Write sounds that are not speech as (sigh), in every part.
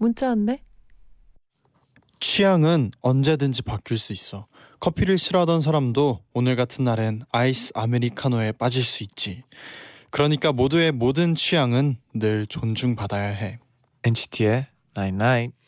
문자 왔네. 취향은 언제든지 바뀔 수 있어. 커피를 싫어하던 사람도 오늘 같은 날엔 아이스 아메리카노에 빠질 수 있지. 그러니까 모두의 모든 취향은 늘 존중받아야 해. NCT의 Night Night.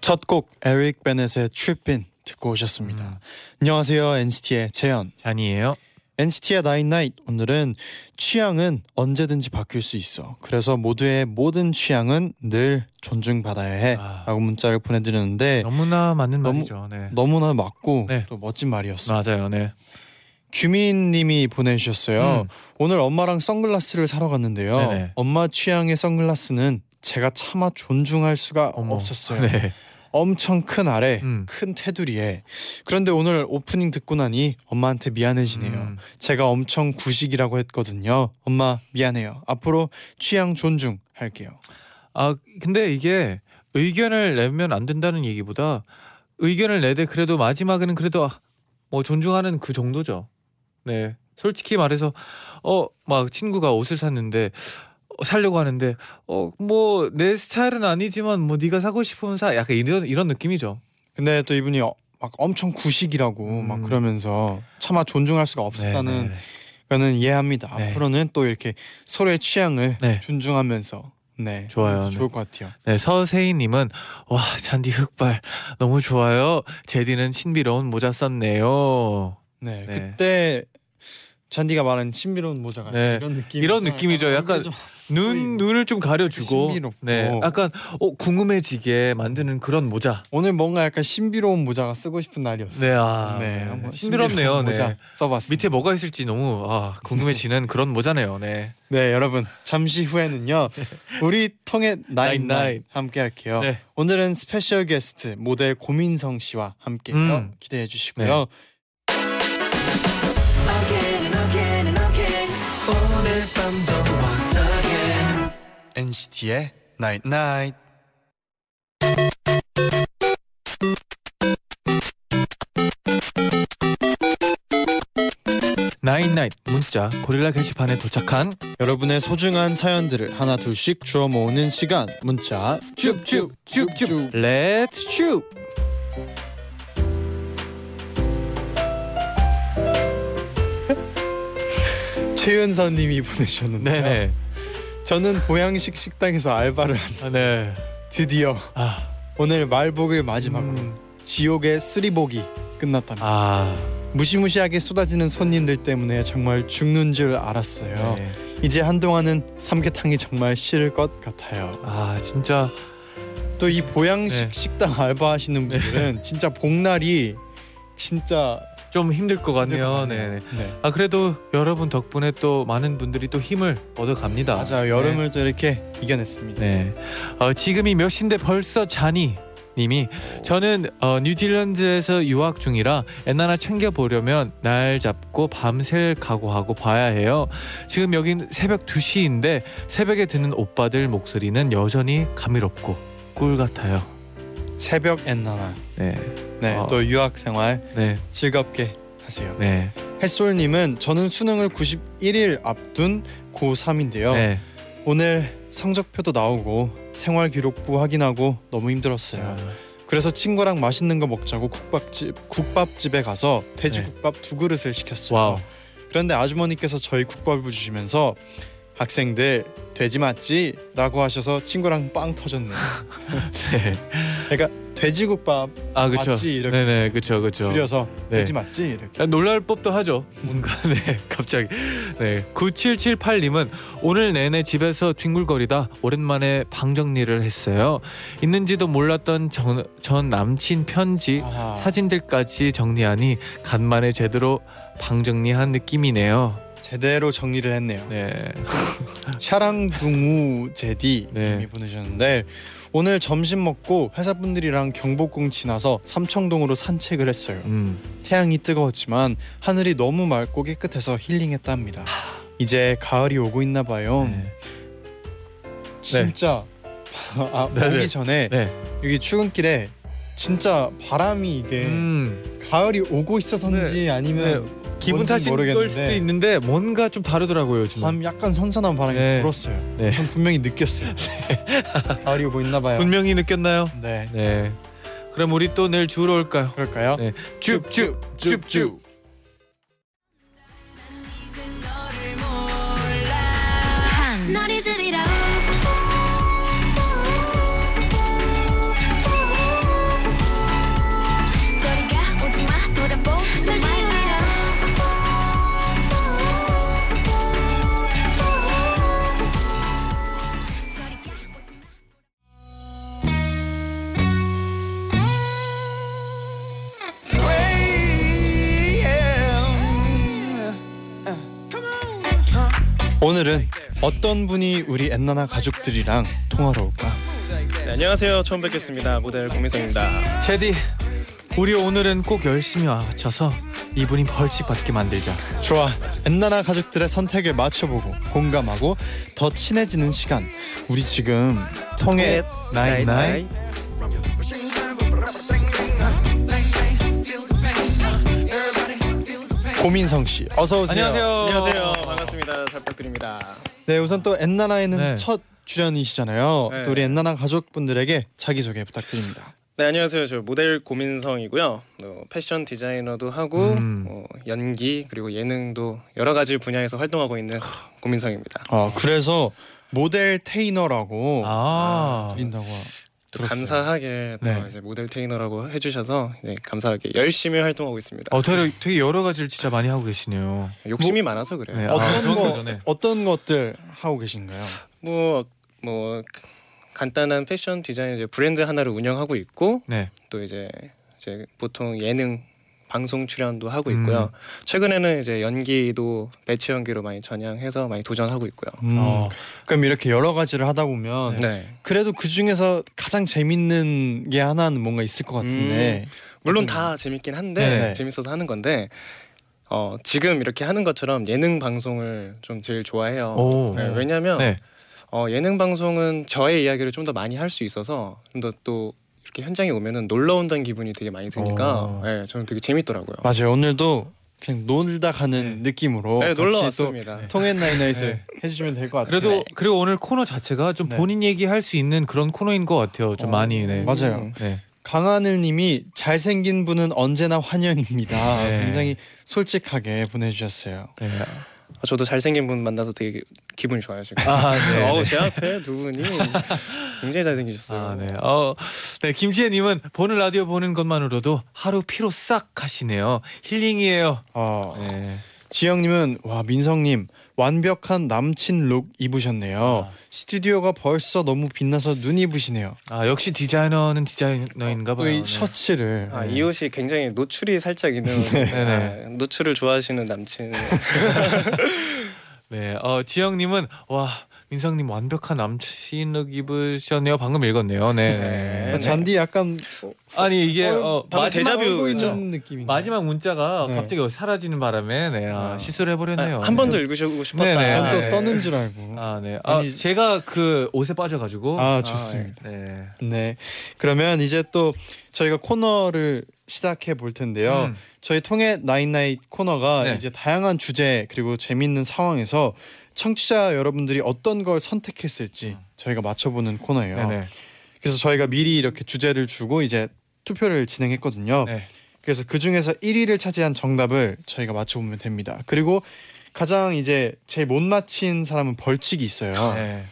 첫 곡 에릭 베넷의 Trippin' 듣고 오셨습니다. 음. 안녕하세요 NCT의 재현. 쟈니에요. NCT의 나인 나잇 오늘은 취향은 언제든지 바뀔 수 있어. 그래서 모두의 모든 취향은 늘 존중받아야 해. 아. 라고 문자를 보내드렸는데 너무나 맞는 너무- 말이죠. 네. 너무나 맞고 네. 또 멋진 말이었어요. 맞아요. 네. 규민님이 보내주셨어요. 음. 오늘 엄마랑 선글라스를 사러 갔는데요. 네네. 엄마 취향의 선글라스는 제가 차마 존중할 수가 어머. 없었어요. (laughs) 네. 엄청 큰 알에 음. 큰 테두리에 그런데 오늘 오프닝 듣고 나니 엄마한테 미안해지네요. 음. 제가 엄청 구식이라고 했거든요. 엄마 미안해요. 앞으로 취향 존중할게요. 아 근데 이게 의견을 내면 안 된다는 얘기보다 의견을 내되 그래도 마지막에는 그래도 아, 뭐 존중하는 그 정도죠. 네. 솔직히 말해서 어 막 친구가 옷을 샀는데 어, 살려고 하는데 어 뭐 내 스타일은 아니지만 뭐 네가 사고 싶으면 사 약간 이런 이런 느낌이죠. 근데 또 이분이 어- 막 엄청 구식이라고 음. 막 그러면서 차마 존중할 수가 없었다는 네, 네. 거는 이해합니다. 네. 앞으로는 또 이렇게 서로의 취향을 네. 존중하면서 네 좋아요. 좋을 것 같아요. 네, 서세희님은 와 잔디 흑발 너무 좋아요. 제디는 신비로운 모자 썼네요. 네, 네. 그때 잔디가 말한 신비로운 모자가 네. 이런 느낌 이런 느낌이죠. 약간 눈 보이고. 눈을 좀 가려주고 신비롭고. 네 약간 어 궁금해지게 만드는 그런 모자 오늘 뭔가 약간 신비로운 모자가 쓰고 싶은 날이었어요. 네 아 네, 한번 신비롭네요 신비로운 네 모자 써봤습니다. 밑에 뭐가 있을지 너무 아 궁금해지는 (laughs) 그런 모자네요 네 네 여러분 잠시 후에는요 (laughs) 우리 통해 나인 나인 나인. 함께 할게요. 네. 오늘은 스페셜 게스트 모델 고민성 씨와 함께요. 음. 기대해 주시고요. NCT의 Night Night. 나인나잇 문자 고릴라 게시판에 도착한 여러분의 소중한 사연들을 하나 둘씩 주워 모으는 시간 문자 쭉쭉 쭉쭉 렛츠 슈 최은서님이 보내주셨는데요. 네네 저는 보양식 식당에서 알바를 한 아, 네 드디어 아, 오늘 말복을 마지막으로 음, 지옥의 쓰리복이 끝났답니다. 아 무시무시하게 쏟아지는 손님들 때문에 정말 죽는 줄 알았어요. 네. 이제 한동안은 삼계탕이 정말 싫을 것 같아요. 아 진짜 또 이 보양식 네. 식당 알바하시는 분들은 진짜 복날이 진짜 좀 힘들 것 같네요 같네요. 네. 네. 아 그래도 여러분 덕분에 또 많은 분들이 또 힘을 얻어갑니다. 맞아요. 여름을 또 이렇게 이겨냈습니다. 네. 어, 지금이 몇 시인데 벌써 자니 님이 저는 어, 뉴질랜드에서 유학 중이라 엔나나 챙겨 보려면 날 잡고 밤샐 각오하고 봐야 해요. 지금 여긴 새벽 2시인데 새벽에 듣는 오빠들 목소리는 여전히 감미롭고 꿀 같아요. 새벽 엔나나. 네. 네. 어. 또 유학 생활 네. 즐겁게 하세요. 네. 햇솔 님은 저는 수능을 91일 앞둔 고3인데요. 네. 오늘 성적표도 나오고 생활 기록부 확인하고 너무 힘들었어요. 그래서 친구랑 맛있는 거 먹자고 국밥집 국밥집에 가서 돼지국밥 두 그릇을 시켰어요. 와우. 그런데 아주머니께서 저희 국밥을 주시면서 학생들 돼지 맞지? 라고 하셔서 친구랑 빵 터졌네요. (laughs) 네. 그러니까 돼지국밥 아 그쵸. 맞지, 이렇게. 네네 그쵸 그쵸. 줄여서 네. 돼지 맞지 이렇게. 아, 놀랄 법도 하죠. 뭔가 (laughs) 네 갑자기 네 9778님은 오늘 내내 집에서 뒹굴거리다 오랜만에 방 정리를 했어요. 있는지도 몰랐던 전, 전 남친 편지 아하. 사진들까지 정리하니 간만에 제대로 방 정리한 느낌이네요. 제대로 정리를 했네요. 네. (laughs) 샤랑둥우 제디 네. 님이 보내주셨는데 오늘 점심 먹고 회사 분들이랑 경복궁 지나서 삼청동으로 산책을 했어요. 음. 태양이 뜨거웠지만 하늘이 너무 맑고 깨끗해서 힐링했답니다. 이제 가을이 오고 있나 봐요. 네. 진짜 아, 네네. 오기 전에 네. 여기 출근길에 진짜 바람이 이게 음. 가을이 오고 있어서인지 아니면 기분 탓인 걸 모르겠는데 수도 있는데 뭔가 좀 다르더라고요. 밤 약간 선선한 바람이 네. 불었어요. 네. 전 분명히 느꼈어요. (laughs) 가을이 오고 있나 봐요. 분명히 느꼈나요? 네. 네. 그럼 우리 또 내일 주로 올까요? 그럴까요? 네. 줍줍 줍줍. 오늘은 어떤 분이 우리 엔나나 가족들이랑 통화로 올까? 네, 안녕하세요. 처음 뵙겠습니다. 모델 공민성입니다. 제디, 우리 오늘은 꼭 열심히 맞춰서 이분이 벌칙 받게 만들자. 좋아. 엔나나 가족들의 선택을 맞춰보고 공감하고 더 친해지는 시간. 우리 지금 통해 나이 나이. 고민성 씨 어서 오세요. 안녕하세요. 안녕하세요. 반갑습니다. 잘 부탁드립니다. 네 우선 또 엔나나에는 네. 첫 출연이시잖아요. 네. 또 우리 엔나나 가족분들에게 자기 소개 부탁드립니다. 네, 안녕하세요. 저 모델 고민성이고요. 어, 패션 디자이너도 하고 음. 어, 연기 그리고 예능도 여러 가지 분야에서 활동하고 있는 고민성입니다. 아 그래서 모델 테이너라고 아. 드린다고 또. 감사하게 또 네. 이제 모델 테이너라고 해주셔서 이제 감사하게 열심히 활동하고 있습니다. 어, 되게, 되게 여러 가지를 진짜 많이 하고 계시네요. 욕심이 많아서 그래요. 네, 아, 어떤 그런 거 거죠, 네. 어떤 것들 하고 계신가요? 뭐 뭐 간단한 패션 디자인 이제 브랜드 하나를 운영하고 있고 네. 또 이제 이제 보통 예능 방송 출연도 하고 음. 있고요. 최근에는 이제 연기도 매체 연기로 많이 전향해서 많이 도전하고 있고요. 음, 어. 그럼 이렇게 여러 가지를 하다 보면 네. 그래도 그 중에서 가장 재밌는 게 하나는 뭔가 있을 것 같은데 물론 어떤 다 재밌긴 한데 네. 재밌어서 하는 건데 어, 지금 이렇게 하는 것처럼 예능 방송을 좀 제일 좋아해요. 오. 네, 왜냐하면 네. 어, 예능 방송은 저의 이야기를 좀 더 많이 할 수 있어서 좀 더 또 이렇게 현장에 오면은 놀러 온다는 기분이 되게 많이 드니까 오. 네, 저는 되게 재밌더라고요. 맞아요. 오늘도 그냥 놀다 가는 느낌으로 네, 같이 놀러 또 왔습니다. 통행 나이나잇을 네. 해주시면 될 것 같아요. 그래도 그리고 오늘 코너 자체가 좀 네. 본인 얘기할 수 있는 그런 코너인 것 같아요. 좀 어, 많이. 네. 맞아요. 음. 네. 강하늘님이 잘생긴 분은 언제나 환영입니다. 네. 굉장히 솔직하게 보내주셨어요. 네. 어, 저도 잘생긴 분 만나서 되게 기분이 좋아요 지금. 아, 네. (laughs) 어우 네. 제 앞에 두 분이 굉장히 잘생기셨어요. 아, 네. 어, 네. 김지혜님은 보는 라디오 보는 것만으로도 하루 피로 싹 가시네요. 힐링이에요. 어, 네. 지영님은 와 민성님 완벽한 남친 look 입으셨네요. 아. 스튜디오가 벌써 너무 빛나서 눈이 부시네요. 아, 역시 디자이너는 디자이너인가 봐요. 또이 네. 셔츠를 아, 네. 이 옷이 굉장히 노출이 살짝 있는 네네. (laughs) 아, 노출을 좋아하시는 남친. (laughs) 네. 어, 지영님은 와 민성님 완벽한 남친룩 입으셨네요. 방금 읽었네요. 네. 네. 아, 잔디 약간 아니 이게 어, 어, 마지막 데자뷰 마지막 문자가 네. 갑자기 사라지는 바람에 네, 아, 아. 실수를 해버렸네요. 한 번 더 읽으시고 싶었다. 네네. 전또 네. 떠는 줄 알고. 아, 네. 아, 아니- 제가 그 옷에 빠져가지고. 아 좋습니다. 네. 네. 그러면 이제 또 저희가 코너를 시작해 볼 텐데요. 음. 저희 통해 나인나잇 코너가 네. 이제 다양한 주제 그리고 재밌는 상황에서 청취자 여러분들이 어떤 걸 선택했을지 저희가 맞춰보는 코너예요. 음. 네네. 그래서 저희가 미리 이렇게 주제를 주고 이제 투표를 진행했거든요. 네. 그래서 그 중에서 1위를 차지한 정답을 저희가 맞춰보면 됩니다. 그리고 가장 이제 제일 못 맞힌 사람은 벌칙이 있어요. 네.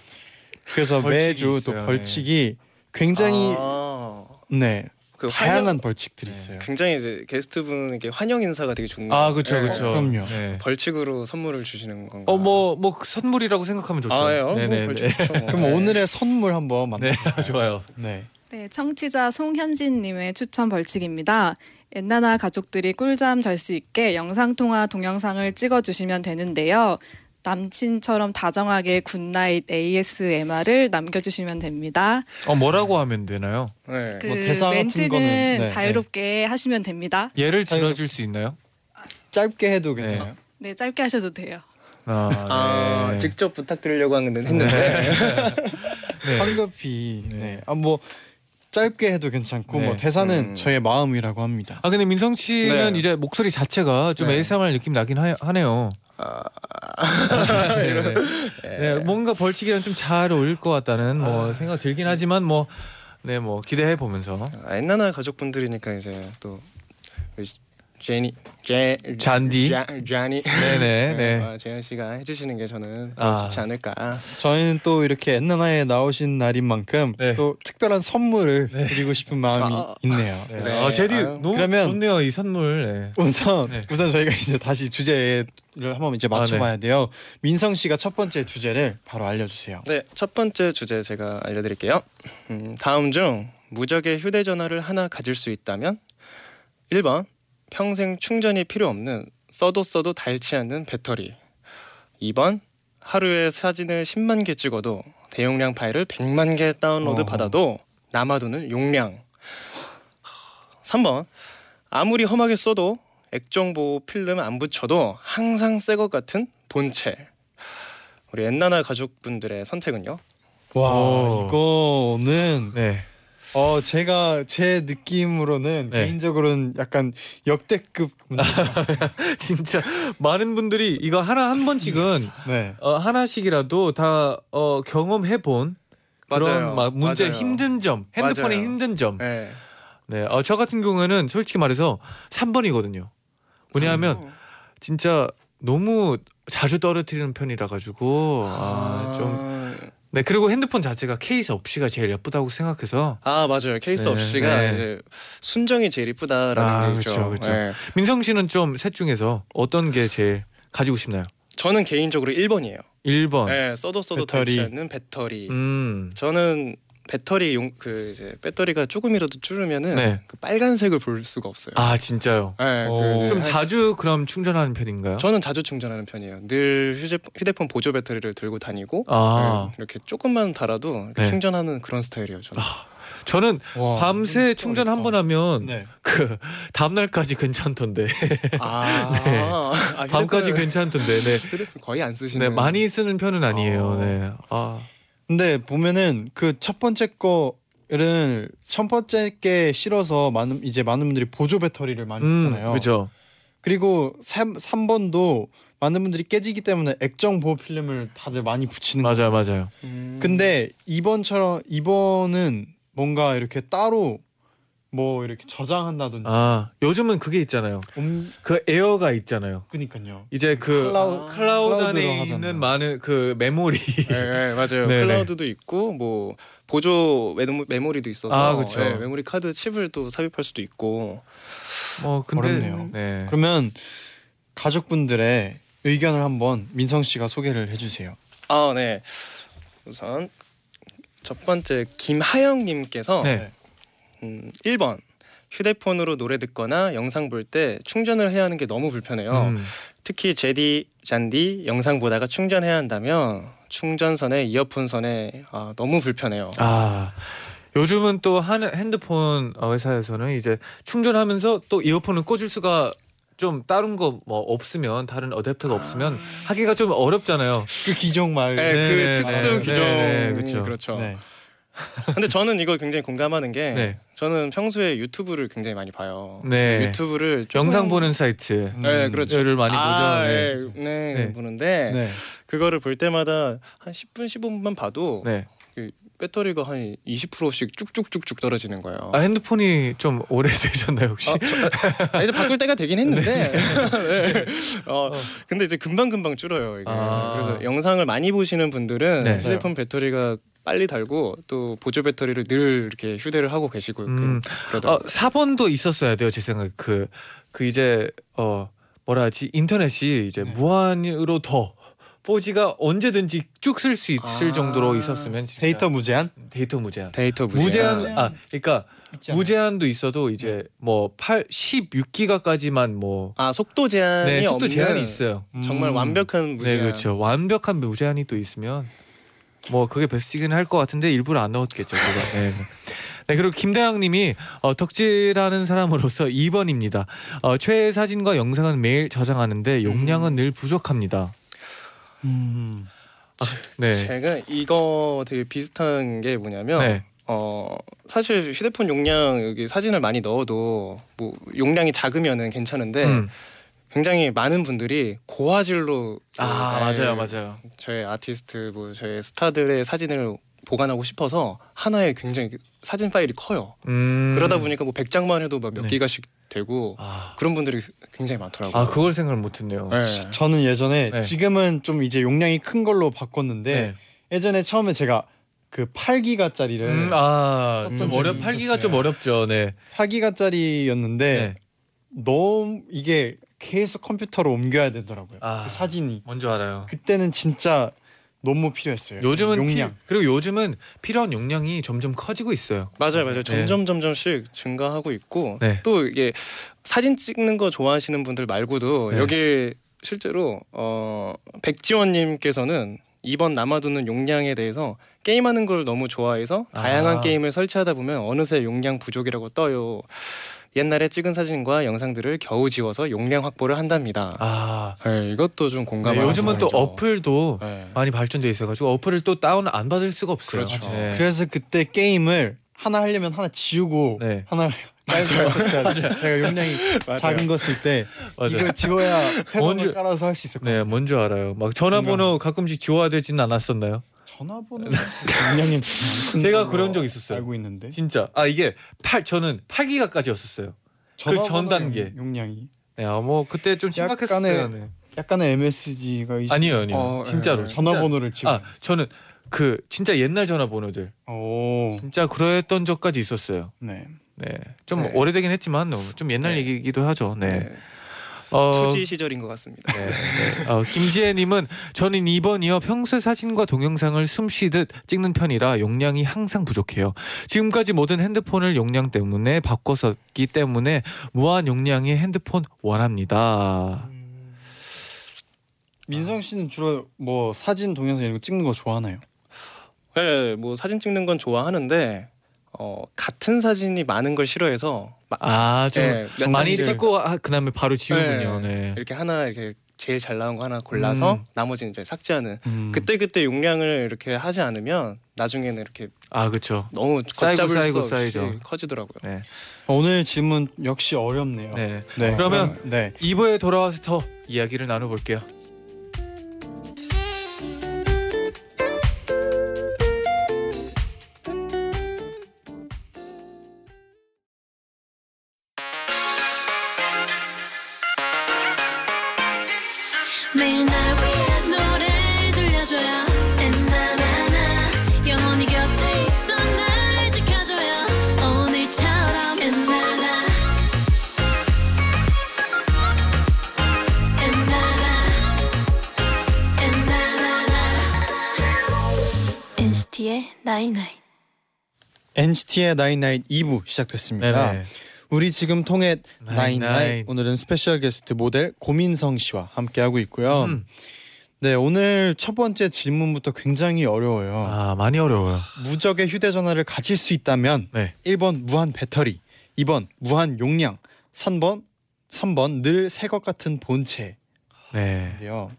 그래서 벌칙이 매주 있어요. 또 벌칙이 굉장히 아, 네 그 다양한 환영, 벌칙들이 네. 있어요. 굉장히 이제 게스트 분에게 환영 인사가 되게 좋네요. 아 그렇죠 네. 그렇죠. 그럼요. 네. 벌칙으로 선물을 주시는 건가? 어뭐 뭐 선물이라고 생각하면 좋죠. 아, 예. 어, 네네. 뭐 벌칙 좋죠. 그럼 네. 오늘의 선물 한번 만나. 네 좋아요. 네. 네, 청취자 송현진님의 추천 벌칙입니다. 엔나나 가족들이 꿀잠 잘 수 있게 영상통화 동영상을 찍어주시면 되는데요. 남친처럼 다정하게 good night ASMR을 남겨주시면 됩니다. 어 뭐라고 하면 되나요? 네. 그 뭐 대사 같은 멘트는 거는, 네, 자유롭게 하시면 됩니다. 예를 자유- 들어줄 수 있나요? 짧게 해도 괜찮아요. 네, 짧게 하셔도 돼요. 아, 아 네. 직접 부탁드리려고 하는데 했는데 네. (laughs) 황급히. 네. 네. 아뭐 짧게 해도 괜찮고 네. 뭐 대사는 음. 저의 마음이라고 합니다. 아 근데 민성 씨는 네. 이제 목소리 자체가 좀 네. ASMR 느낌 나긴 하, 하네요. 아, (laughs) 네, 네. 네, 뭔가 벌칙이랑 좀 잘 어울릴 것 같다는 뭐 생각 들긴 하지만 뭐 네, 뭐 기대해 보면서 아, 엔나나 가족분들이니까 이제 또 제니 제 잔디? 자, 자니 네네 (laughs) 네. 아, 재현 씨가 해주시는 게 저는 더 아. 좋지 않을까. 저희는 또 이렇게 엔나나에 나오신 날인 만큼 네. 또 특별한 선물을 드리고 싶은 마음이 아. 있네요. 네. 네. 아 제디 아유. 너무 그러면- 좋네요 이 선물. 네. 우선 네. 우선 저희가 이제 다시 주제를 한번 이제 맞춰봐야 돼요. 민성 씨가 첫 번째 주제를 바로 알려주세요. 네, 첫 번째 주제 제가 알려드릴게요. 음, 다음 중 무적의 휴대전화를 하나 가질 수 있다면 1번 평생 충전이 필요 없는 써도 써도 닳지 않는 배터리 2번 하루에 사진을 10만 개 찍어도 대용량 파일을 100만 개 다운로드 어. 받아도 남아도는 용량 3번 아무리 험하게 써도 액정 보호 필름 안 붙여도 항상 새 것 같은 본체 우리 엔나나 가족분들의 선택은요? 와 오. 이거는 네. 어 제가 제 느낌으로는 네. 개인적으로는 약간 역대급 문제. (laughs) 진짜 많은 분들이 이거 하나 한 번씩은 (laughs) 네. 어, 하나씩이라도 다 어, 경험해 본 그런 맞아요. 막 문제 맞아요. 힘든 점, 핸드폰의 맞아요. 힘든 점. 네. 네, 어, 저 같은 경우에는 솔직히 말해서 3번이거든요. 왜냐하면 진짜 너무 자주 떨어뜨리는 편이라 가지고 아, 좀 네, 그리고 핸드폰 자체가 케이스 없이가 제일 예쁘다고 생각해서 아 맞아요 케이스 네, 없이가 네. 이제 순정이 제일 이쁘다라는 아, 게 있죠. 그쵸, 그쵸. 네. 민성 씨는 좀 셋 중에서 어떤 게 제일 가지고 싶나요? 저는 개인적으로 1번이에요. 1번. 네, 써도 써도 배터리. 닳지 않는 배터리. 음. 저는 배터리 용 그 이제 배터리가 조금이라도 줄으면은 네. 그 빨간색을 볼 수가 없어요. 아, 진짜요. 네, 그. 이제 좀 한- 자주 그럼 충전하는 편인가요? 저는 자주 충전하는 편이에요. 늘 휴대폰, 휴대폰 보조 배터리를 들고 다니고 아. 네, 이렇게 조금만 달아도 이렇게 네. 충전하는 그런 스타일이에요. 저는. 저는 와, 밤새 충전 한 번. 하면 네. 그 다음 날까지 괜찮던데. 아, (laughs) 네. 아 밤까지 휴대폰을- 괜찮던데. 네. 휴대폰 거의 안 쓰시는. 네, 많이 쓰는 편은 아니에요. 어. 네. 아. 근데 보면은 그 첫 번째 거를 첫 번째 게 싫어서 많은 이제 많은 분들이 보조 배터리를 많이 쓰잖아요. 음, 그죠. 그리고 3, 3번도 많은 분들이 깨지기 때문에 액정 보호 필름을 다들 많이 붙이는 거예요. 맞아요, 맞아요. 음. 근데 2번처럼 2번은 뭔가 이렇게 따로 뭐 이렇게 저장한다든지 아, 요즘은 그게 있잖아요. 음, 그 에어가 있잖아요. 그니까요. 이제 그 클라우- 클라우드 클라우드로 안에 하잖아요. 있는 많은 그 메모리. 네, 네, 맞아요. 네네. 클라우드도 있고 뭐 보조 메모, 메모리도 있어서 아, 그쵸. 네, 메모리 카드 칩을 또 삽입할 수도 있고 뭐 근데 어렵네요. 네. 그러면 가족분들의 의견을 한번 민성 씨가 소개를 해주세요. 아, 네. 우선 첫 번째 김하영님께서 네. 음, 1번 휴대폰으로 노래 듣거나 영상 볼 때 충전을 해야 하는 게 너무 불편해요. 음. 특히 제디 잔디 영상 보다가 충전해야 한다면 충전선에 이어폰선에 아, 너무 불편해요. 아. 요즘은 또 한 핸드폰 어, 회사에서는 이제 충전하면서 또 이어폰을 꽂을 수가 좀 다른 거 뭐 없으면 다른 어댑터가 없으면 하기가 좀 어렵잖아요. 그 기종 말. 네, 네, 그 네, 특수 네, 규정 네, 네, 그쵸. 그렇죠. 네. 근데 저는 이거 굉장히 공감하는 게 네. 저는 평소에 유튜브를 굉장히 많이 봐요. 네. 유튜브를 조금- 영상 보는 사이트. 네, 그렇죠. 를 많이 아, 보죠. 네, 네. 네, 네. 보는데 네. 그거를 볼 때마다 한 10분 15분만 봐도 네. 배터리가 한 20%씩 쭉쭉쭉쭉 떨어지는 거예요. 아 핸드폰이 좀 오래되셨나요 혹시? 아, 저- 아, 이제 바꿀 때가 되긴 했는데 네. (laughs) 어, 근데 이제 금방 금방 줄어요 이게. 아. 그래서 영상을 많이 보시는 분들은 네. 휴대폰 배터리가 빨리 닳고 또 보조 배터리를 늘 이렇게 휴대를 하고 계시고 음. 그러더라고요. 어, 4번도 있었어야 돼요 제 생각에 그, 그 이제 어 뭐라 하지 인터넷이 이제 네. 무한으로 더 4G가 언제든지 쭉 쓸 수 있을 아. 정도로 있었으면 진짜 데이터 무제한? 데이터 무제한 데이터 무제한. 무제한 아 그러니까 있지 않아요? 무제한도 있어도 이제 뭐 8, 16기가까지만 뭐 아 속도 제한이 네, 속도 없는 제한이 있어요. 정말 음. 완벽한 무제한. 네 그렇죠. 완벽한 무제한이 또 있으면 뭐 그게 베스트긴 할 것 같은데 일부러 안 넣었겠죠. 그거. 네. 네 그리고 김다영님이 어, 덕질하는 사람으로서 (laughs) 2번입니다. 어, 최애 사진과 영상은 매일 저장하는데 용량은 늘 부족합니다. 음. 네. 제가 이거 되게 비슷한 게 뭐냐면 네. 어 사실 휴대폰 용량 여기 사진을 많이 넣어도 뭐 용량이 작으면은 괜찮은데 음. 굉장히 많은 분들이 고화질로 아 네, 맞아요 맞아요. 저의 아티스트 뭐 저의 스타들의 사진을 보관하고 싶어서 하나에 굉장히 사진 파일이 커요. 음. 그러다 보니까 뭐 100장만 해도 막 몇 네. 기가씩 되고 아, 그런 분들이 굉장히 많더라고요. 아 그걸 생각을 못 했네요. 네. 저는 예전에 네. 지금은 좀 이제 용량이 큰 걸로 바꿨는데 네. 예전에 처음에 제가 그 8기가짜리를 음, 아, 어렵 팔기가 있었어요. 좀 어렵죠. 네. 8기가짜리였는데 네. 너무 이게 계속 컴퓨터로 옮겨야 되더라고요. 아. 그 사진이 뭔지 알아요. 그때는 진짜 너무 필요했어요. 요즘은 용량. 피, 그리고 요즘은 필요한 용량이 점점 커지고 있어요. 맞아요, 맞아요. 네. 점점 점점씩 증가하고 있고 네. 또 이게 사진 찍는 거 좋아하시는 분들 말고도 네. 여기 실제로 어 백지원님께서는 이번 남아도는 용량에 대해서 게임하는 걸 너무 좋아해서 다양한 아. 게임을 설치하다 보면 어느새 용량 부족이라고 떠요. 옛날에 찍은 사진과 영상들을 겨우 지워서 용량 확보를 한답니다. 아, 네, 이것도 좀 네, 공감하는 요즘은 또. 어플도 네. 많이 발전돼 있어가지고 어플을 또 다운 안 받을 수가 없어요. 그렇죠. 네. 그래서 그때 게임을 하나 하려면 하나 지우고 네. 하나 깔고 했었어야 돼요. 제가 용량이 맞아요. 작은 거 쓸때 맞아요. 이걸 지워야 새 뭔지- 번을 깔아서 할 수 있었거든요. 네, 뭔지 알아요. 막 전화번호 가끔씩 지워야 되지는 않았었나요? 전화번호 큰 제가 그런 적 있었어요. 알고 있는데 진짜. 아 이게 8 저는 8기가까지였었어요. 전 전화번호 단계. 용량이 네, 아, 뭐 그때 좀 심각했어요. 약간의- 네. 약간의 MSG가 아니요, 아니요. 어, 진짜로. 네. 전화번호를 지워. 아, 저는 그 진짜 옛날 전화번호들 오, 진짜 그랬던 적까지 있었어요. 네. 네, 좀 네. 오래되긴 했지만 어, 좀 옛날 네. 얘기기도 하죠. 네. 네. 어, 투지 시절인 것 같습니다. 네, 네. 어, 김지혜님은 저는 2번이요. 평소에 사진과 동영상을 숨쉬듯 찍는 편이라 용량이 항상 부족해요. 지금까지 모든 핸드폰을 용량 때문에 바꿨었기 때문에 무한 용량의 핸드폰 원합니다. 민성 씨는 주로 뭐 사진, 동영상 이런 거 찍는 거 좋아하나요? 네, 뭐 사진 찍는 건 좋아하는데 어, 같은 사진이 많은 걸 싫어해서 마- 아, 좀 네, 몇 많이 찍고 아, 그다음에 바로 지우군요. 네. 이렇게 하나 이렇게 제일 잘 나온 거 하나 골라서 음. 나머지는 이제 삭제하는 음. 그때 그때 용량을 이렇게 하지 않으면 나중에는 이렇게 아, 그렇죠. 너무 쌓이고 걷잡을 쌓이고 수 없이 쌓이죠. 커지더라고요. 네. 오늘 질문 역시 어렵네요. 네. 네. 그러면- 네. 2부에 돌아와서 더 이야기를 나눠 볼게요. NCT의 나인나인 2부 시작됐습니다. 네네. 우리 지금 통했나잇나잇. 오늘은 스페셜 게스트 모델 고민성 씨와 함께 하고 있고요. 음. 네 오늘 첫 번째 질문부터 굉장히 어려워요. 아, 많이 어려워요. 무적의 휴대전화를 가질 수 있다면 네. 1번 무한 배터리, 2번 무한 용량, 3번 3번 늘 새 것 같은 본체인데요.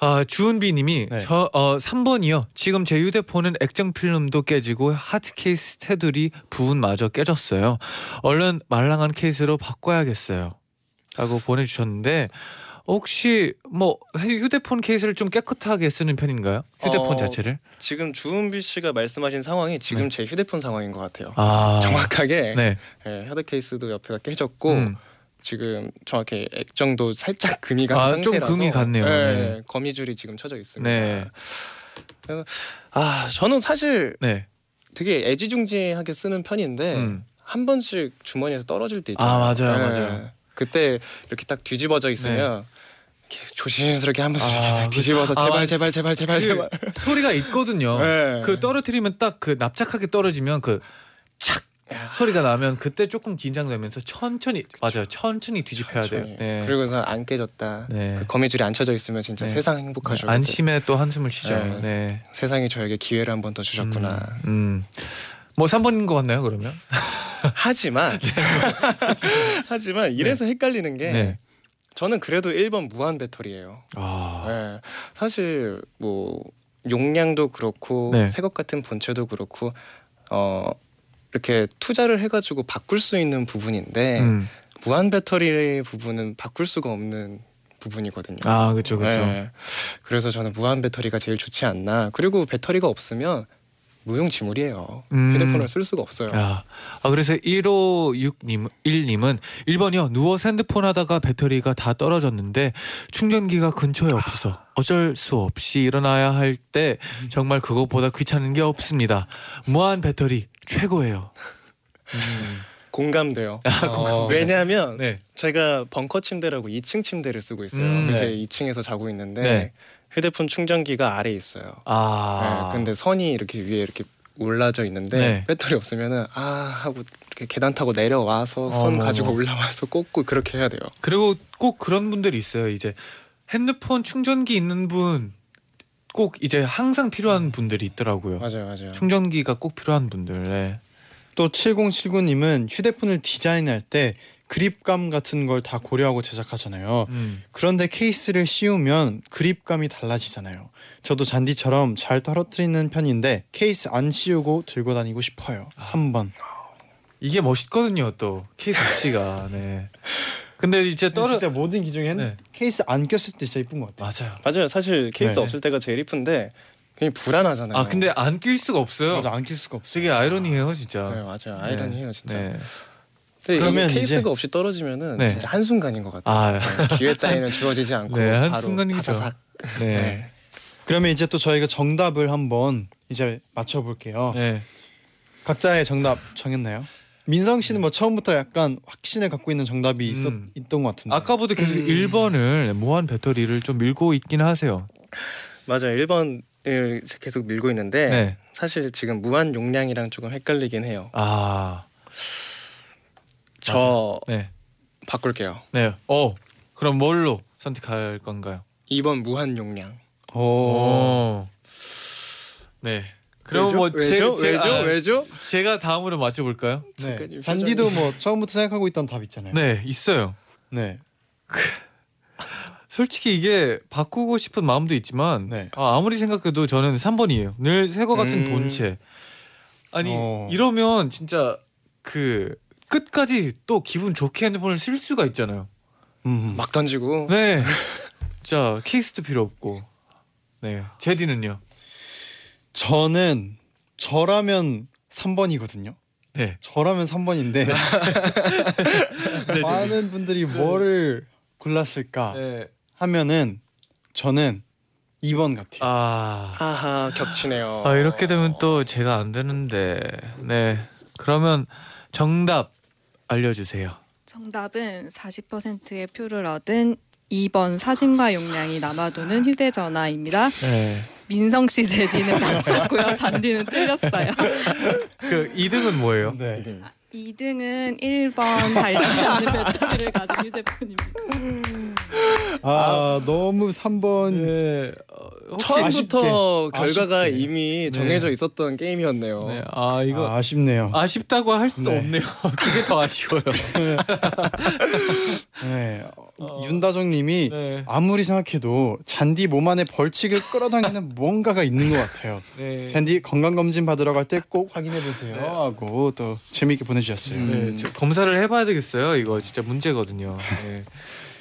네. 아 주은비님이 네. 저 어, 3번이요. 지금 제 휴대폰은 액정 필름도 깨지고 하드 케이스 테두리 부분마저 깨졌어요. 얼른 말랑한 케이스로 바꿔야겠어요. 라고 보내주셨는데 혹시 뭐 휴대폰 케이스를 좀 깨끗하게 쓰는 편인가요? 휴대폰 어, 자체를? 지금 주은비 씨가 말씀하신 상황이 지금 네. 제 휴대폰 상황인 것 같아요. 아 정확하게 네. 예, 하드 케이스도 옆에가 깨졌고 음. 지금 정확히 액정도 살짝 금이 간 아, 좀 상태라서 금이 갔네요. 예, 네. 거미줄이 지금 쳐져 있습니다. 네. 아 저는 사실 네. 되게 애지중지하게 쓰는 편인데 음. 한 번씩 주머니에서 떨어질 때 있잖아요. 아, 맞아요, 네. 맞아요. 그때 이렇게 딱 뒤집어져 있으면 이렇게 조심스럽게 한 번씩 아, 그- 뒤집어서 아, 제발 맞- 제발 제발 제발 그 제발. 소리가 있거든요. 네. 그 떨어뜨리면 딱 그 납작하게 떨어지면 그 착 소리가 나면 그때 조금 긴장되면서 천천히 맞아요. 천천히 뒤집혀야 돼요. 천천히. 네. 그리고서 안 깨졌다. 네. 그 거미줄이 안 쳐져 있으면 진짜 네. 세상 행복하죠. 그때. 안심에 또 한숨을 쉬죠. 네. 네. 세상이 저에게 기회를 한 번 더 주셨구나. 음, 음. 뭐 3번인 것 같나요, 그러면? (laughs) 하지만 (laughs) (laughs) 하지만 이래서 헷갈리는 게 네. 저는 그래도 1번 무한 배터리예요. 아. 네. 사실 뭐 용량도 그렇고 네. 새것 같은 본체도 그렇고 어 이렇게 투자를 해가지고 바꿀 수 있는 부분인데 음. 무한 배터리 부분은 바꿀 수가 없는 부분이거든요. 아, 그렇죠. 그렇죠. 네. 그래서 저는 무한 배터리가 제일 좋지 않나. 그리고 배터리가 없으면 무용지물이에요. 음. 휴대폰을 쓸 수가 없어요. 아, 아 그래서 1561님 1님은 1번이요. 누워서 핸드폰 하다가 배터리가 다 떨어졌는데 충전기가 근처에 없어서 어쩔 수 없이 일어나야 할 때 정말 그것보다 귀찮은 게 없습니다. 무한 배터리 최고예요. 공감돼요. 어, 왜냐하면 네. 제가 벙커 침대라고 2층 침대를 쓰고 있어요. 음, 제 네. 2층에서 자고 있는데 네. 휴대폰 충전기가 아래 에 있어요. 아. 네, 근데 선이 이렇게 위에 이렇게 올라져 있는데 네. 배터리 없으면은 아 하고 이렇게 계단 타고 내려와서 선 어머. 가지고 올라와서 꽂고 그렇게 해야 돼요. 그리고 꼭 그런 분들이 있어요. 이제 핸드폰 충전기 있는 분 꼭 이제 항상 필요한 분들이 있더라고요. 맞아요, 맞아요. 충전기가 꼭 필요한 분들. 네. 또 7079님은 휴대폰을 디자인할 때 그립감 같은 걸 다 고려하고 제작하잖아요. 음. 그런데 케이스를 씌우면 그립감이 달라지잖아요. 저도 잔디처럼 잘 떨어뜨리는 편인데 케이스 안 씌우고 들고 다니고 싶어요. 3번. 이게 멋있거든요. 또 케이스 없이가. 네. (laughs) 근데 이제 떨어 진짜 모든 기종에 핸- 네. 케이스 안 꼈을 때 진짜 이쁜 것 같아요. 맞아요. 맞아요. 사실 케이스 네. 없을 때가 제일 이쁜데 괜히 불안하잖아요. 아 근데 안 낄 수가 없어요. 맞아 안 낄 수가 없어. 되게 아이러니해요 진짜. 네, 맞아요. 아이러니해요, 진짜. 네. 근데 그러면 케이스가 이제- 없이 떨어지면 네. 진짜 한 순간인 것 같아요. 아 네, 기회 따위는 주어지지 않고 네, 한 바로 순간이죠. 바사삭. 네. 네. 그러면 이제 또 저희가 정답을 한번 이제 맞춰볼게요. 네. 각자의 정답 정했나요? 민성 씨는 뭐 처음부터 약간 확신을 갖고 있는 정답이 있었 음. 있던 것 같은데. 아까부터 계속 음. 1번을 무한 배터리를 좀 밀고 있긴 하세요. 맞아요. 1번을 계속 밀고 있는데 네. 사실 지금 무한 용량이랑 조금 헷갈리긴 해요. 아. 저 네. 바꿀게요. 네. 어. 그럼 뭘로 선택할 건가요? 2번 무한 용량. 오. 오. 네. 그럼 뭐 왜죠? 제, 제, 왜죠? 아, 왜죠? 제가 다음으로 맞춰 볼까요? 네. 잠깐, 잔디도 뭐 처음부터 생각하고 있던 답 있잖아요. 네, 있어요. 네. 솔직히 이게 바꾸고 싶은 마음도 있지만 네. 아, 아무리 생각해도 저는 3번이에요. 늘 새거 같은 음. 본체. 아니 어. 이러면 진짜 그 끝까지 또 기분 좋게 핸드폰을 쓸 수가 있잖아요. 음. 막 던지고 네. (laughs) 자 케이스도 필요 없고. 네. 제디는요. 저는 저라면 3번이거든요. 네. 저라면 3번인데 (laughs) 많은 분들이 뭐를 골랐을까 네. 하면은 저는 2번 같아요. 아. 아하 겹치네요. 아 이렇게 되면 또 제가 안 되는데. 네. 그러면 정답 알려주세요. 정답은 40%의 표를 얻은 2번 사진과 용량이 남아도는 휴대전화입니다. 네. 민성 씨 제디는 맞췄고요. 잔디는 틀렸어요. (laughs) 그 2등은 뭐예요? 네. 2등은 1번 닳지 않는 배터리를 가진 휴대폰입니다. 아, 너무 3번 네. 어, 처음부터 아쉽게. 결과가 아쉽게. 이미 네. 정해져 있었던 게임이었네요. 네. 아 이거 아, 아쉽네요. 아쉽다고 할 수도 네. 없네요. (laughs) 그게 더 아쉬워요. (laughs) 네. 어. 윤다정님이 네. 아무리 생각해도 잔디 몸 안에 벌칙을 끌어당기는 (laughs) 뭔가가 있는 것 같아요. 네. 잔디 건강 검진 받으러 갈 때 꼭 확인해 보세요 네. 하고 또 재미있게 보내주셨어요. 네, 저 검사를 해봐야 되겠어요. 이거 진짜 문제거든요. 네.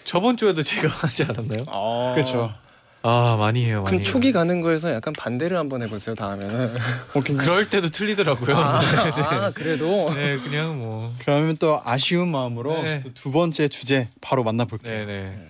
저번 주에도 제가 하지 않았나요? 아, 그렇죠. 아 많이 해요. 많이 그럼 해요. 가는 거에서 약간 반대를 한번 해보세요 다음에는. (laughs) 어, 그럴 때도 틀리더라고요. 아, (laughs) 네, 네. 아, 그래도. 네 그냥 뭐. 그러면 또 아쉬운 마음으로 네. 또두 번째 주제 바로 만나볼게요. 네네. 네.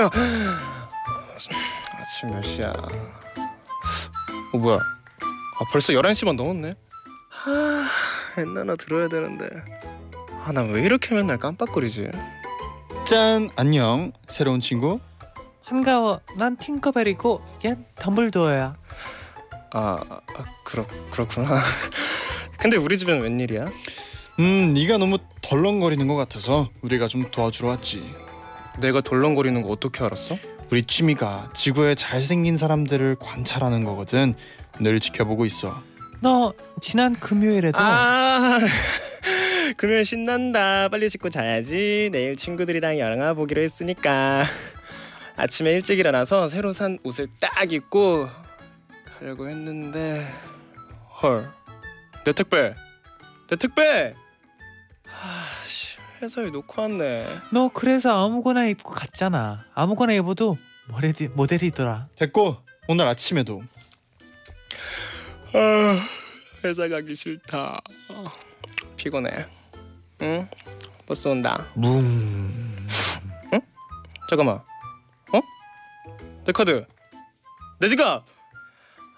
(laughs) 아침 몇 시야? 어 뭐야? 아 벌써 11시만 넘었네. 아 옛날 나 들어야 되는데. 아 나 왜 이렇게 맨날 깜빡거리지? 짠 안녕 새로운 친구 한가워. 난 팅커벨이고 얜 덤블도어야. 아, 아 그렇 그렇구나. (laughs) 근데 우리 집엔 웬일이야? 음 네가 너무 덜렁거리는 것 같아서 우리가 좀 도와주러 왔지 내가 덜렁거리는 거 어떻게 알았어? 우리 취미가 지구의 잘생긴 사람들을 관찰하는 거거든 늘 지켜보고 있어 너 지난 금요일에도 아 (laughs) 금요일 신난다. 빨리 씻고 자야지. 내일 친구들이랑 영화 보기로 했으니까. (laughs) 아침에 일찍 일어나서 새로 산 옷을 딱 입고 가려고 했는데 헐. 내 택배. 내 택배. 아씨 회사에 놓고 왔네. 너 그래서 아무거나 입고 갔잖아. 아무거나 입어도 모델이, 모델이더라. 됐고 오늘 아침에도 아, 회사 가기 싫다. 피곤해. 응? 버스 온다. 뭉. 잠깐만. 어? 내 카드. 내 지갑.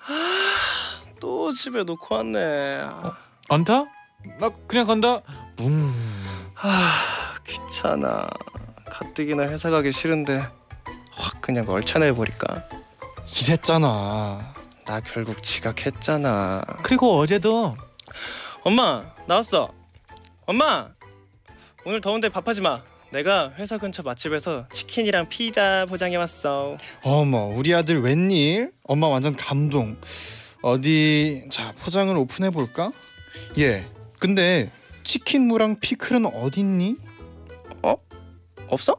아, 또 집에 놓고 왔네. 아, 안 타? 나 그냥 간다. 뭉. 아, 귀찮아. 가뜩이나 회사 가기 싫은데 확 그냥 얼차내 버릴까? 이랬잖아 나 결국 지각했잖아. 그리고 어제도 엄마 나왔어. 엄마 오늘 더운데 밥하지 마. 내가 회사 근처 맛집에서 치킨이랑 피자 포장해 왔어. 어머 우리 아들 웬일? 엄마 완전 감동 어디 자 포장을 오픈해 볼까? 예 근데 치킨 무랑 피클은 어딨니? 없어?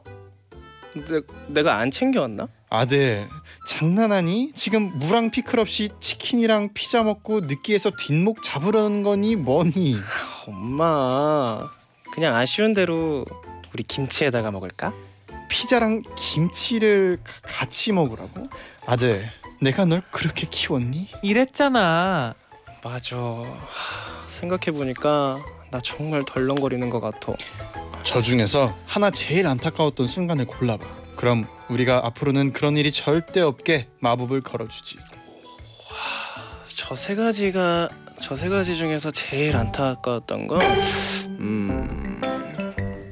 내, 내가 안 챙겨왔나? 아들 장난하니? 지금 무랑 피클 없이 치킨이랑 피자 먹고 느끼해서 뒷목 잡으려는 거니 뭐니? (laughs) 엄마 그냥 아쉬운 대로 우리 김치에다가 먹을까? 피자랑 김치를 가- 같이 먹으라고? 아들 내가 널 그렇게 키웠니? 이랬잖아. 맞아 생각해 보니까 나 정말 덜렁거리는 것 같아 저 중에서 하나 제일 안타까웠던 순간을 골라봐. 그럼 우리가 앞으로는 그런 일이 절대 없게 마법을 걸어주지. 저 세 가지가 저 세 가지 중에서 제일 안타까웠던 건 음...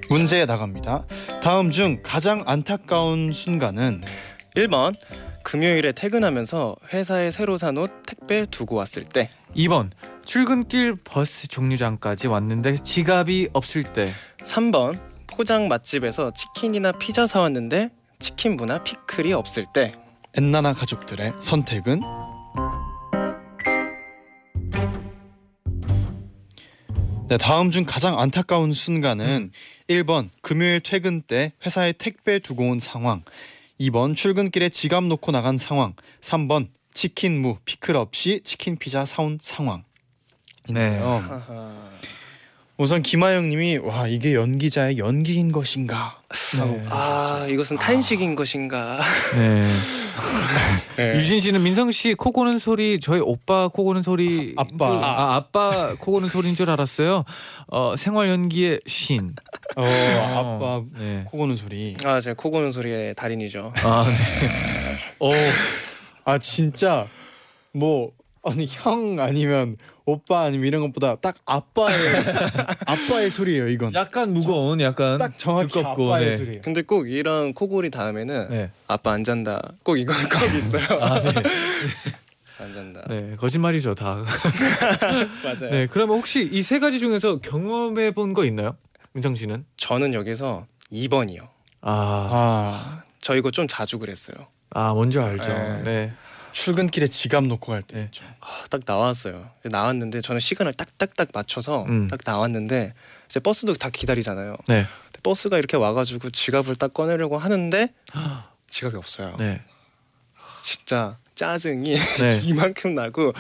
문제 나갑니다. 다음 중 가장 안타까운 순간은? 1번 금요일에 퇴근하면서 회사에 새로 산 옷 택배 두고 왔을 때. 2번 출근길 버스 종류장까지 왔는데 지갑이 없을 때. 3번 포장 맛집에서 치킨이나 피자 사왔는데 치킨 무나 피클이 없을 때. 엔나나 가족들의 선택은? 네, 다음 중 가장 안타까운 순간은 1번 금요일 퇴근 때 회사에 택배 두고 온 상황. 2번 출근길에 지갑 놓고 나간 상황. 3번 치킨 무 피클 없이 치킨 피자 사온 상황 네. 우선 김하영 님이 와 이게 연기자의 연기인 것인가 네. 아 이것은 탄식인 것인가 (laughs) 네. (laughs) 네. 유진 씨는 민성 씨 코 고는 소리 저희 오빠 코 고는 소리 아빠. 아 아빠 코 고는 소리인 줄 알았어요. 어 생활 연기의 신. 어 아빠 네. 코 고는 소리 아 제가 코 고는 소리의 달인이죠 아 네. (laughs) 어 아 진짜 뭐 아니 형 아니면 오빠 아니면 이런 것보다 딱 아빠의 (laughs) 아빠의 소리예요 이건 약간 무거운 약간 딱 정확히 두껍고, 아빠의 네. 소리예요 근데 꼭 이런 코골이 다음에는 네. 아빠 안 잔다 꼭 이거 꼭 (laughs) 있어요 아 네. (laughs) 안 잔다 네 거짓말이죠 다. 맞아요 네. 그러면 혹시 이 세 가지 중에서 경험해 본 거 있나요? 민성 씨는? 저는 여기서 2번이요 아, 아 저 이거 좀 자주 그랬어요 아 뭔지 알죠. 네. 네. 출근길에 지갑 놓고 갈 때 아, 딱 나왔어요 나왔는데 저는 시간을 딱딱딱 맞춰서 음. 딱 나왔는데 이제 버스도 다 기다리잖아요 네. 근데 버스가 이렇게 와가지고 지갑을 딱 꺼내려고 하는데 (gasps) 지갑이 없어요 네. 진짜 짜증이 네. (laughs) 이만큼 나고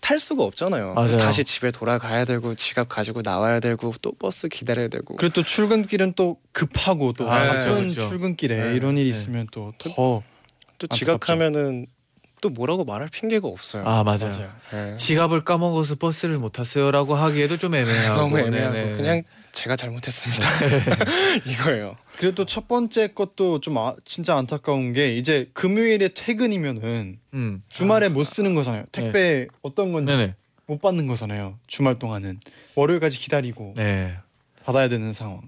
탈 수가 없잖아요. 맞아요. 다시 집에 돌아가야 되고 지갑 가지고 나와야 되고 또 버스 기다려야 되고. 그리고 또 출근길은 또 급하고 또 아, 바쁜 그렇죠, 그렇죠. 출근길에 네. 이런 일이 네. 있으면 또 더 또 안타깝죠. 지각하면은 또 뭐라고 말할 핑계가 없어요. 아 맞아요. 맞아요. 네. 지갑을 까먹어서 버스를 못 탔어요라고 하기에도 좀 애매하고 (laughs) 너무 애매하고 네네. 그냥 제가 잘못했습니다. (laughs) 이거예요. 그래도 첫 번째 것도 좀 아, 진짜 안타까운 게 이제 금요일에 퇴근이면은 음. 주말에 못 쓰는 거잖아요. 택배 어떤 건지 네네. 못 받는 거잖아요. 주말 동안은 월요일까지 기다리고 네. 받아야 되는 상황.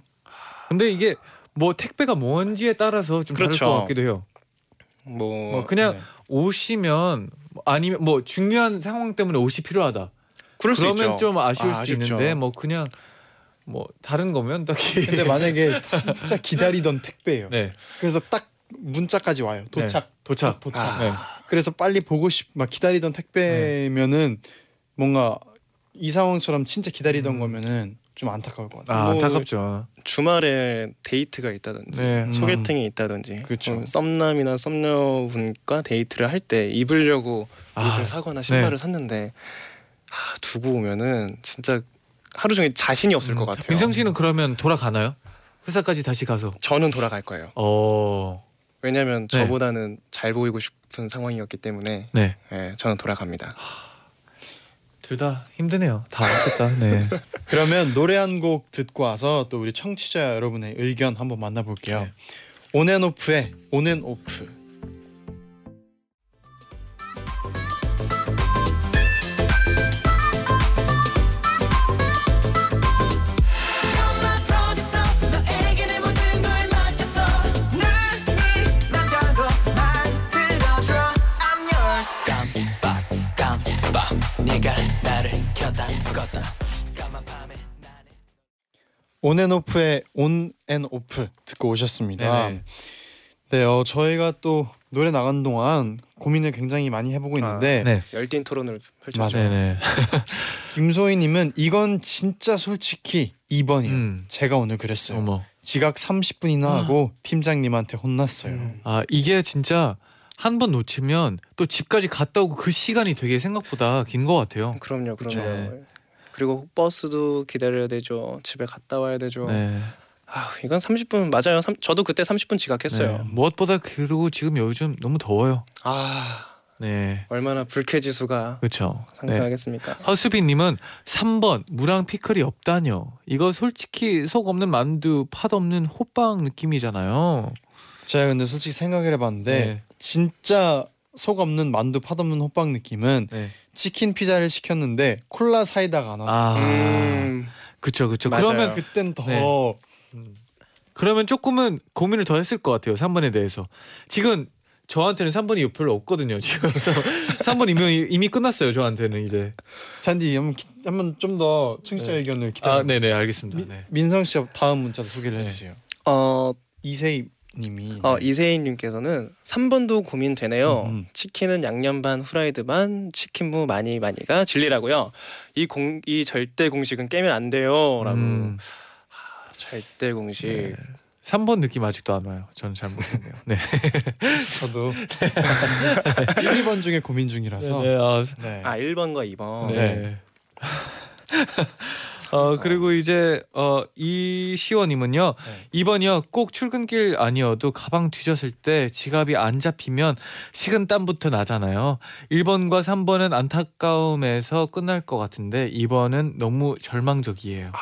근데 이게 뭐 택배가 뭔지에 따라서 좀 다를 그렇죠. 것 같기도 해요. 뭐, 뭐 그냥 네. 오시면 뭐 아니면 뭐 중요한 상황 때문에 옷이 필요하다. 그럴 수 그러면 있죠. 좀 아쉬울 아, 수도 아쉽죠. 있는데 뭐 그냥 뭐 다른 거면 딱히 근데 만약에 진짜 기다리던 택배예요. 네 그래서 딱 문자까지 와요. 도착, 도착 도착. 아. 네. 그래서 빨리 보고 싶, 막 기다리던 택배면은 뭔가 이 상황처럼 진짜 기다리던 음. 거면은 좀 안타까울 것 같아요. 아 뭐 안타깝죠. 주말에 데이트가 있다든지 네. 음. 소개팅이 있다든지 그쵸. 어, 썸남이나 썸녀분과 데이트를 할 때 입으려고 아, 옷을 사거나 신발을 네. 샀는데 아, 두고 오면은 진짜 하루 종일 자신이 없을 것 같아요. 음. 민성 씨는 그러면 돌아가나요? 회사까지 다시 가서. 저는 돌아갈 거예요. 어. 왜냐하면 네. 저보다는 잘 보이고 싶은 상황이었기 때문에 네. 예, 저는 돌아갑니다. 둘 다 힘드네요. 다 알겠다. 네. (laughs) 그러면 노래 한 곡 듣고 와서 또 우리 청취자 여러분의 의견 한번 만나볼게요. 네. 온앤오프의 온앤오프. 온앤오프의 온앤오프 듣고 오셨습니다. 네네. 네, 어, 저희가 또 노래 나간 동안 고민을 굉장히 많이 해보고 있는데 네. 열띤 토론을 펼쳤죠. (laughs) 김소희님은 이건 진짜 솔직히 2번이에요. 음. 제가 오늘 그랬어요. 어머. 지각 30분이나 아. 하고 팀장님한테 혼났어요. 음. 아 이게 진짜 한 번 놓치면 또 집까지 갔다 오고 그 시간이 되게 생각보다 긴 것 같아요. 그럼요, 그럼요. 네. 그리고 버스도 기다려야 되죠. 집에 갔다 와야 되죠. 네. 아, 이건 30분 맞아요. 삼- 저도 그때 30분 지각했어요. 네. 무엇보다 그리고 지금 요즘 너무 더워요. 아, 네. 얼마나 불쾌 지수가 그렇죠. 네. 상승하겠습니까? 허수빈 님은 3번 무랑 피클이 없다뇨. 이거 솔직히 속 없는 만두, 팥 없는 호빵 느낌이잖아요. 제가 근데 솔직히 생각을 해 봤는데 네. 진짜 속 없는 만두 팥 없는 호빵 느낌은 네. 치킨 피자를 시켰는데 콜라 사이다가 안 왔어요. 아, 음, 그쵸, 그쵸. 맞아요. 그러면 그땐 더 네. 그러면 조금은 고민을 더 했을 것 같아요. 3번에 대해서. 지금 저한테는 3번이 별로 없거든요. 지금 (laughs) 그래서 3번 이미 이미 끝났어요. 저한테는 이제. 잔디 한번 기- 한번 좀 더 청취자 네. 의견을 기다려. 아, 네, 네, 알겠습니다. 미- 네. 민성 씨 다음 문자도 소개를 네. 해주세요. 어, 이세희 님이 어 이세인 님께서는 3번도 고민되네요. 음. 치킨은 양념 반 후라이드 반 치킨 무 많이 많이가 진리라고요. 이 공 이 절대 공식은 깨면 안 돼요라고. 음, 절대 공식. 네. 3번 느낌 아직도 안 와요. 저는 잘 모르겠네요. 네. (laughs) 저도 1, 2번 중에 고민 중이라서 네, 아, 네. 아 1번과 2번. 네. (laughs) 어 그리고 이제 어 이 시원님은요 네. 2번이요 꼭 출근길 아니어도 가방 뒤졌을 때 지갑이 안 잡히면 식은 땀부터 나잖아요 1번과 3번은 안타까움에서 끝날 것 같은데 2번은 너무 절망적이에요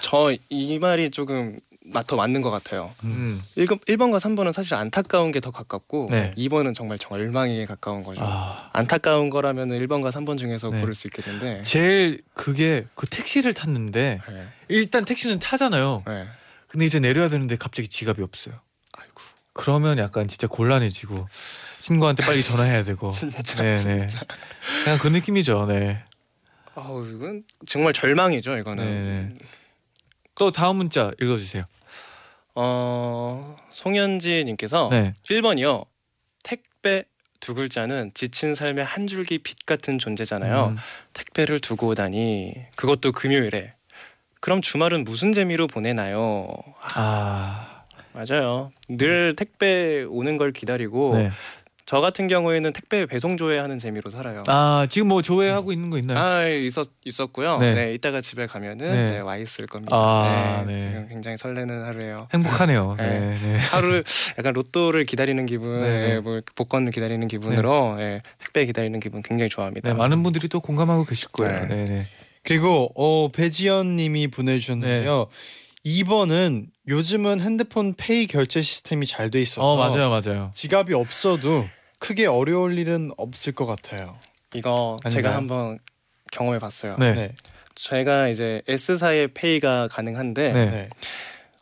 저이 말이 조금 마- 더 맞는 것 같아요. 음. 1, 1번과 3번은 사실 안타까운 게 더 가깝고 네. 2번은 정말 절망에 가까운 거죠. 아 안타까운 거라면 1번과 3번 중에서 네. 고를 수 있겠는데. 제일 그게 그 택시를 탔는데 네. 일단 택시는 타잖아요 네. 근데 이제 내려야 되는데 갑자기 지갑이 없어요 아이고. 그러면 약간 진짜 곤란해지고 친구한테 빨리 전화해야 되고 (laughs) 진짜. 네네 그냥 그 느낌이죠 네. 아우 이건 정말 절망이죠 이거는. 네. 또 다음 문자 읽어주세요 어 송현지님께서 네 1번이요. 택배 두 글자는 지친 삶의 한 줄기 빛 같은 존재잖아요. 음, 택배를 두고 오다니 그것도 금요일에. 그럼 주말은 무슨 재미로 보내나요? 아 맞아요. 늘 택배 오는 걸 기다리고 네. 저 같은 경우에는 택배 배송 조회하는 재미로 살아요. 아 지금 뭐 조회하고 있는 거 있나요? 아 있었 있었고요. 네. 네. 이따가 집에 가면은 네. 네, 와 있을 겁니다. 아, 네. 네. 지금 굉장히 설레는 하루예요. 행복하네요. (laughs) 네. 네. 네. 하루 약간 로또를 기다리는 기분, 네, 네. 네, 뭐 복권을 기다리는 기분으로 예, 택배 기다리는 기분 굉장히 좋아합니다. 네, 많은 분들이 또 공감하고 계실 거예요. 네, 네. 네. 그리고 어 배지연님이 보내주셨는데요. 2번은 요즘은 핸드폰 페이 결제 시스템이 잘 돼 있어서 어 맞아요, 맞아요. 지갑이 없어도 크게 어려울 일은 없을 것 같아요. 이거 아닌가요? 제가 한번 경험해 봤어요. 네, 네. 제가 이제 S사의 페이가 가능한데 네. 네.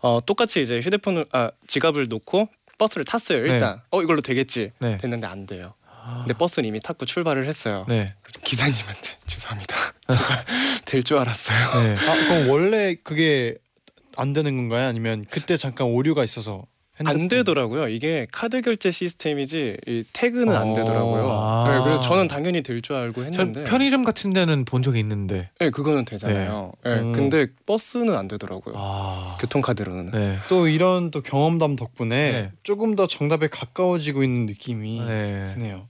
어, 똑같이 이제 휴대폰을 아 지갑을 놓고 버스를 탔어요. 네. 일단 어 이걸로 되겠지 네. 됐는데 안 돼요. 근데 버스는 이미 탔고 출발을 했어요. 네, 기사님한테 (laughs) 죄송합니다. 제가 될 줄 알았어요. 네. 아 그럼 원래 그게 안 되는 건가요? 아니면 그때 잠깐 오류가 있어서 핸드폰- 안 되더라고요. 이게 카드 결제 시스템이지 이 태그는 안 어, 되더라고요. 아. 네, 그래서 저는 당연히 될 줄 알고 전 했는데 편의점 같은 데는 본 적이 있는데. 네, 그거는 되잖아요. 네. 음. 근데 버스는 안 되더라고요. 아, 교통카드로는. 네, 또 이런 또 경험담 덕분에 네. 조금 더 정답에 가까워지고 있는 느낌이 네. 드네요.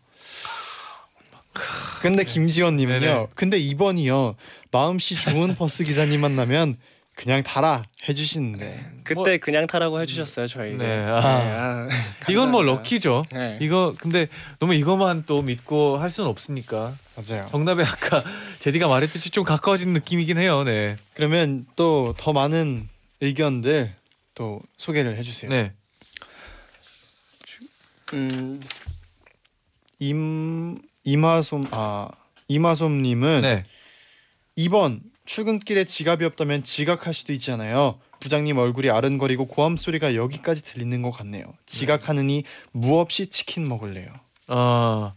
근데 김지원님은요. 근데 2번이요. 마음씨 좋은 버스 기사님 만나면 그냥 달아 해주시는데. 그때 그냥 타라고 해주셨어요 저희. 네, 아. (laughs) 이건 뭐 럭키죠. 네. 이거 근데 너무 이거만 또 믿고 할 수는 없으니까 맞아요. 정답에 아까 (laughs) 제디가 말했듯이 좀 가까워진 느낌이긴 해요. 네, 그러면 또 더 많은 의견들 또 소개를 해주세요. 네, 음, 임 이마솜 아 이마솜님은 네. 2번 출근길에 지갑이 없다면 지각할 수도 있잖아요. 부장님 얼굴이 아른거리고 고함 소리가 여기까지 들리는 것 같네요. 지각하느니 무 없이 치킨 먹을래요. 아,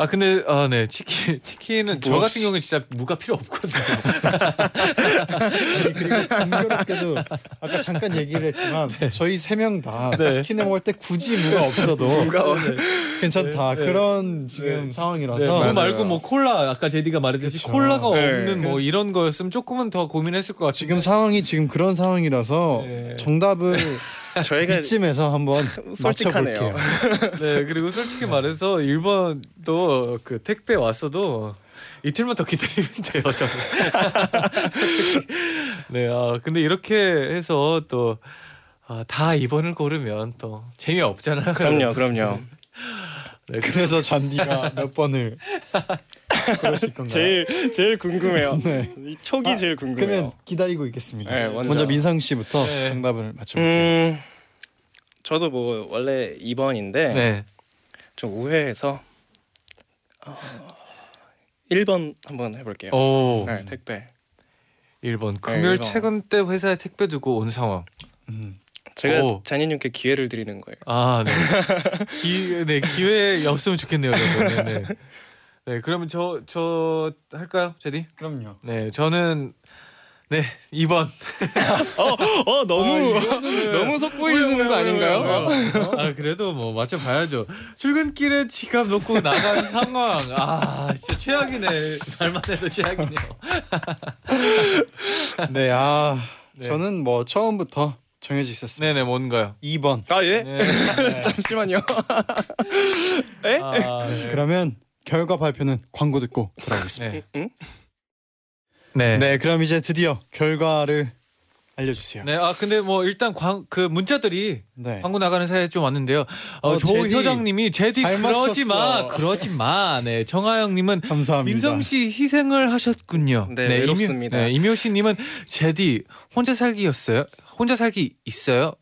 아 근데 아, 네 치킨 치킨은 저뭐 같은 없이- 경우는 진짜 무가 필요 없거든요. 아니, 그리고 공교롭게도 아까 잠깐 얘기를 했지만 저희 세 명다 네. 치킨을 먹을 때 굳이 무가 없어도 (laughs) 괜찮다 네, 네. 그런 지금 네. 상황이라서 네, 그거 맞아요. 말고 뭐 콜라 아까 제디가 말했듯이 그쵸. 콜라가 네. 없는 뭐 이런 거였으면 조금은 더 고민했을 것 같아요. 지금 상황이 지금 그런 상황이라서 네. 정답을 (laughs) 저희가 이쯤에서 한번 솔직하네요. (laughs) 네 그리고 솔직히 말해서 1번도 그 택배 왔어도 이틀만 더 기다리면 돼요 저는. (laughs) 네, 아 근데 이렇게 해서 또. 아, 다 2번을 고르면 또 재미없잖아요. 그럼요, 그럼요. 네, 그- 그래서 잔디가 (laughs) 몇 번을 그러실 건가요? 제일 제일 궁금해요. 네. 이 촉이 아, 제일 궁금해요. 그러면 기다리고 있겠습니다. 네, 먼저, 먼저. 민상 씨부터 네. 정답을 맞춰볼게요. 음, 저도 뭐 원래 2번인데 네. 좀 우회해서 어, 1번 한번 해볼게요. 오. 네, 택배. 1번 금요일 일번. 퇴근 때 회사에 택배 두고 온 상황. 음. 제가 오. 잔인님께 기회를 드리는 거예요. 아, 네. (laughs) 기, 네 기회였으면 좋겠네요. 네, 네. 네, 그러면 저 저 할까요, 제디? 그럼요. 네, 저는 네 2번. 어 너무 너무 속보이는 거 아닌가요? 아 그래도 뭐 맞춰 봐야죠. 출근길에 지갑 놓고 나간 (laughs) 상황. 아 진짜 최악이네. 말만 해도 최악이네요. (laughs) 네, 아 네. 저는 뭐 처음부터 정해져 있었습니다. 네네 뭔가요? 2번. 아 예? 네. (laughs) 잠시만요. (laughs) 에? 아, 네. 그러면 결과 발표는 광고 듣고 돌아오겠습니다. 네. 응? 네. 네, 그럼 이제 드디어 결과를 알려주세요. 네, 아 근데 뭐 일단 광, 그 문자들이 네. 광고 나가는 사이에 좀 왔는데요. 어, 어, 제디 조효정님이 제디 잘 그러지 마, 맞췄어. 그러지 마. 네, 정하영님은 감사합니다. 민성 씨 희생을 하셨군요. 네, 외롭습니다. 이묘, 네, 씨님은 제디 혼자 살기였어요. 혼자 살기 있어요.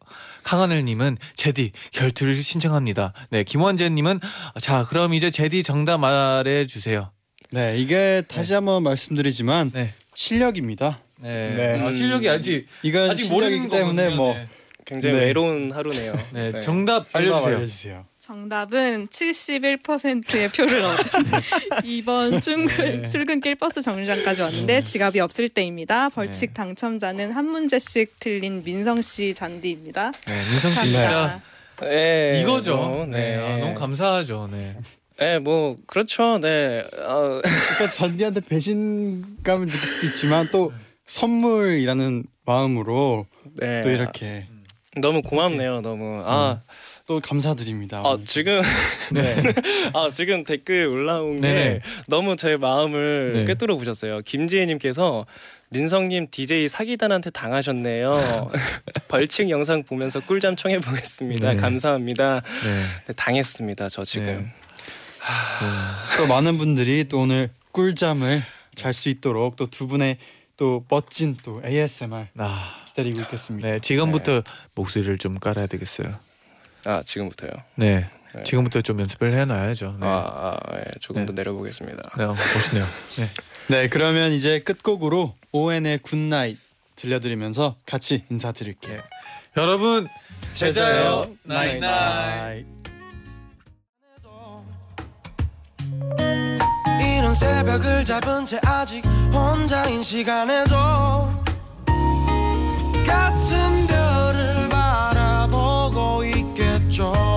강하늘님은 제디 결투를 신청합니다. 네, 김원재님은 자 그럼 이제 제디 정답 말해 주세요. 네, 이게 다시 한번 말씀드리지만 네, 실력입니다. 네, 네. 아, 실력이 아직 이건 아직 실력이기 때문에 거거든요. 뭐 네. 굉장히 네. 외로운 하루네요. 네, 네. 정답 정답 알려주세요. 알려주세요. 정답은 71%의 표를 얻은 2번 (laughs) 출근, 네. 출근길 버스 정류장까지 왔는데 지갑이 없을 때입니다. 벌칙 네. 당첨자는 한 문제씩 틀린 민성 씨 잔디입니다. 네, 민성 씨 진짜 감사합니다. 네, 이거죠. 네, 아, 너무 감사하죠. 네. 네, 뭐 그렇죠. 네. 어, 그러니까 잔디한테 배신감을 느낄 수도 있지만 또 선물이라는 마음으로 네. 또 이렇게 너무 고맙네요. 너무 아 또 감사드립니다. 아 지금 (laughs) 네. (laughs) 아 지금 댓글 올라온 게 네네. 너무 제 마음을 네. 꿰뚫어 보셨어요. 김지혜님께서 민성님 DJ 사기단한테 당하셨네요. (laughs) 벌칙 영상 보면서 꿀잠 청해 보겠습니다. 네. 감사합니다. 네. 네, 당했습니다. 저 지금. 네. 또 많은 분들이 또 오늘 꿀잠을 잘 수 있도록 또 두 분의 또 멋진 또 ASMR 아, 기다리고 있겠습니다. 네. 지금부터 목소리를 좀 깔아야 되겠어요. 아 지금부터요. 네. 네. 지금부터 좀 연습을 해놔야죠. 네. 아, 아 예, 조금 네. 더 내려보겠습니다. 네, 어, 멋있네요. 네. 네, 그러면 이제 끝곡으로 ON의 Good Night 들려드리면서 같이 인사드릴게요. 여러분 제자요 나잇 나잇. 이런 새벽을 잡은 채 아직 혼자인 시간에도 joy.